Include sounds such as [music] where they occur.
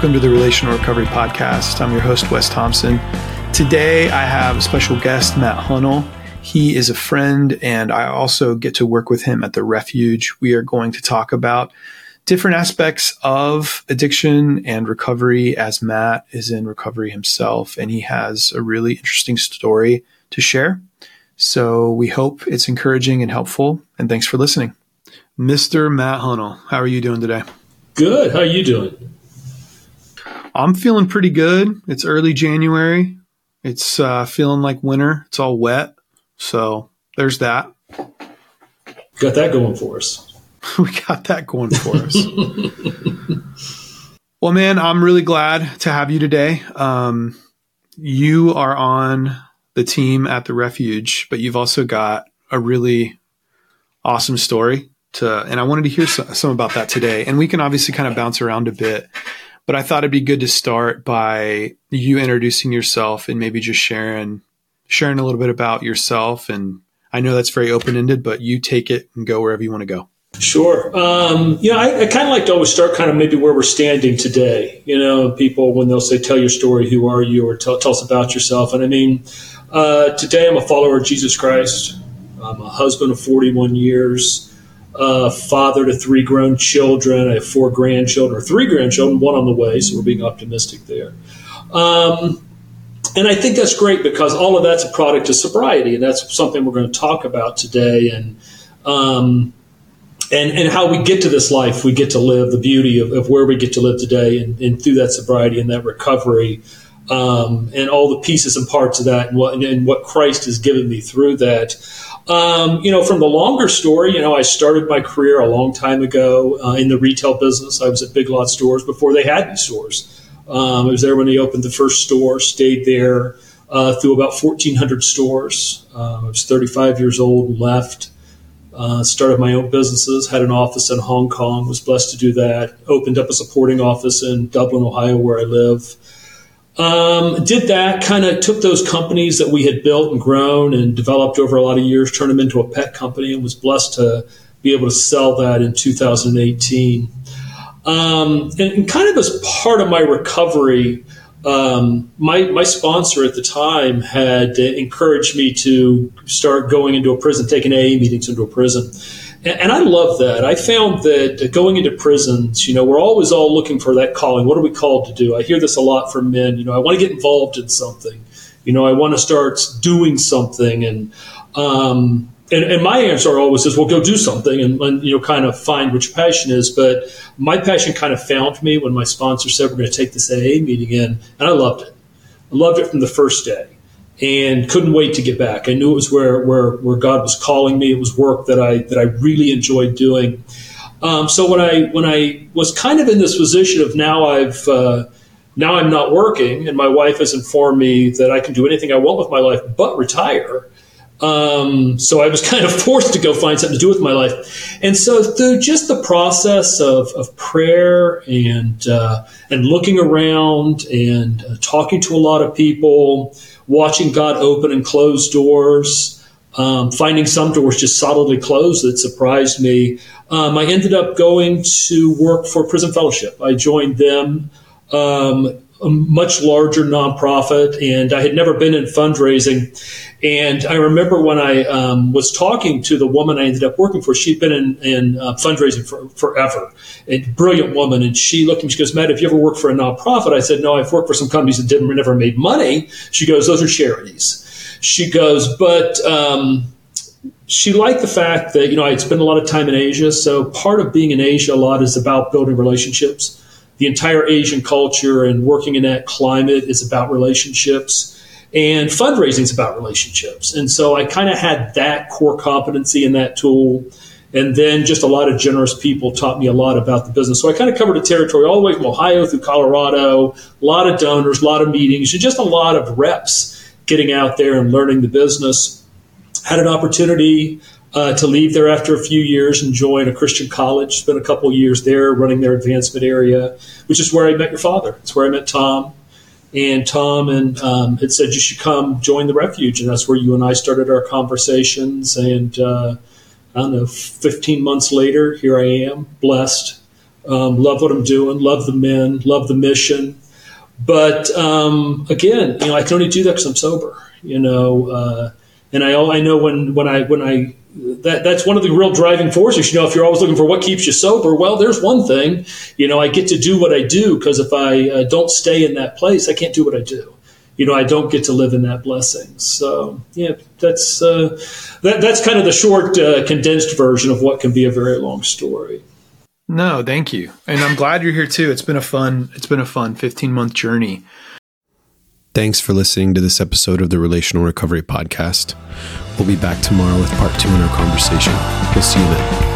Welcome to the Relational Recovery Podcast. I'm your host, Wes Thompson. Today, I have a special guest, Matt Hunnell. He is a friend, and I also get to work with him at the Refuge. We are going to talk about different aspects of addiction and recovery as Matt is in recovery himself, and he has a really interesting story to share. So we hope it's encouraging and helpful, and thanks for listening. Mr. Matt Hunnell, how are you doing today? Good. How are you doing? I'm feeling pretty good. It's early January. It's uh, feeling like winter. It's all wet. So there's that. Got that going for us. [laughs] we got that going for us. [laughs] well, man, I'm really glad to have you today. Um, you are on the team at the refuge, but you've also got a really awesome story to, and I wanted to hear some, some about that today. And we can obviously kind of bounce around a bit, but I thought it'd be good to start by you introducing yourself and maybe just sharing, sharing a little bit about yourself. And I know that's very open ended, but you take it and go wherever you want to go. Sure. Um, you know, I, I kind of like to always start kind of maybe where we're standing today. You know, people when they'll say, "Tell your story. Who are you?" or "Tell, tell us about yourself." And I mean, uh, today I'm a follower of Jesus Christ. I'm a husband of 41 years, father to three grown children. I have four grandchildren, or three grandchildren, one on the way. So we're being optimistic there. Um, and I think that's great because all of that's a product of sobriety, and that's something we're going to talk about today. And um, and and how we get to this life we get to live the beauty of, of where we get to live today and, and through that sobriety and that recovery um, and all the pieces and parts of that and what and what Christ has given me through that um, you know from the longer story you know I started my career a long time ago uh, in the retail business I was at Big Lot stores before they had stores um, I was there when they opened the first store stayed there uh, through about 1400 stores um, I was 35 years old and left uh, started my own businesses, had an office in Hong Kong, was blessed to do that. Opened up a supporting office in Dublin, Ohio, where I live. Um, did that, kind of took those companies that we had built and grown and developed over a lot of years, turned them into a pet company, and was blessed to be able to sell that in 2018. Um, and, and, kind of as part of my recovery, um, my my sponsor at the time had encouraged me to start going into a prison, taking AA meetings into a prison, and, and, I love that. I found that going into prisons, you know, we're always all looking for that calling. What are we called to do? I hear this a lot from men. You know, I want to get involved in something. You know, I want to start doing something, and um, and, and, my answer always is, well, go do something and, and, you know, kind of find what your passion is. But my passion kind of found me when my sponsor said we're going to take this AA meeting in, and I loved it. I loved it from the first day, and couldn't wait to get back. I knew it was where where where God was calling me. It was work that I that I really enjoyed doing. Um, so when I when I was kind of in this position of now I've uh, now I'm not working, and my wife has informed me that I can do anything I want with my life but retire. Um, so I was [laughs] kind of forced to go find something to do with my life. And so through just the process of, of prayer and, uh, and looking around and uh, talking to a lot of people, watching God open and close doors, um, finding some doors just solidly closed that surprised me, um, I ended up going to work for Prison Fellowship. I joined them. Um, a much larger nonprofit, and I had never been in fundraising. And I remember when I um, was talking to the woman I ended up working for, she'd been in, in uh, fundraising for forever, a brilliant woman. And she looked at me, she goes, Matt, have you ever worked for a nonprofit? I said, no, I've worked for some companies that didn't, never made money. She goes, those are charities. She goes, but, um, she liked the fact that, you know, I'd spent a lot of time in Asia. So part of being in Asia a lot is about building relationships the entire Asian culture and working in that climate is about relationships. And fundraising is about relationships. And so I kind of had that core competency in that tool. And then just a lot of generous people taught me a lot about the business. So I kind of covered a territory all the way from Ohio through Colorado, a lot of donors, a lot of meetings, and just a lot of reps getting out there and learning the business. Had an opportunity uh, to leave there after a few years and join a Christian college. Spent a couple years there running their advancement area, which is where I met your father. It's where I met Tom. And Tom and um, had said you should come join the refuge, and that's where you and I started our conversations. And uh, I don't know, 15 months later, here I am, blessed, Um, love what I'm doing. Love the men. Love the mission. But um, again, you know, I can only do that because I'm sober. You know, uh, and I I know when when I when I that that's one of the real driving forces. You know, if you're always looking for what keeps you sober, well, there's one thing. You know, I get to do what I do because if I uh, don't stay in that place, I can't do what I do. You know, I don't get to live in that blessing. So, yeah, that's uh, that, that's kind of the short, uh, condensed version of what can be a very long story. No, thank you, and I'm glad you're here too. It's been a fun, it's been a fun 15 month journey. Thanks for listening to this episode of the Relational Recovery Podcast. We'll be back tomorrow with part two in our conversation. We'll see you then.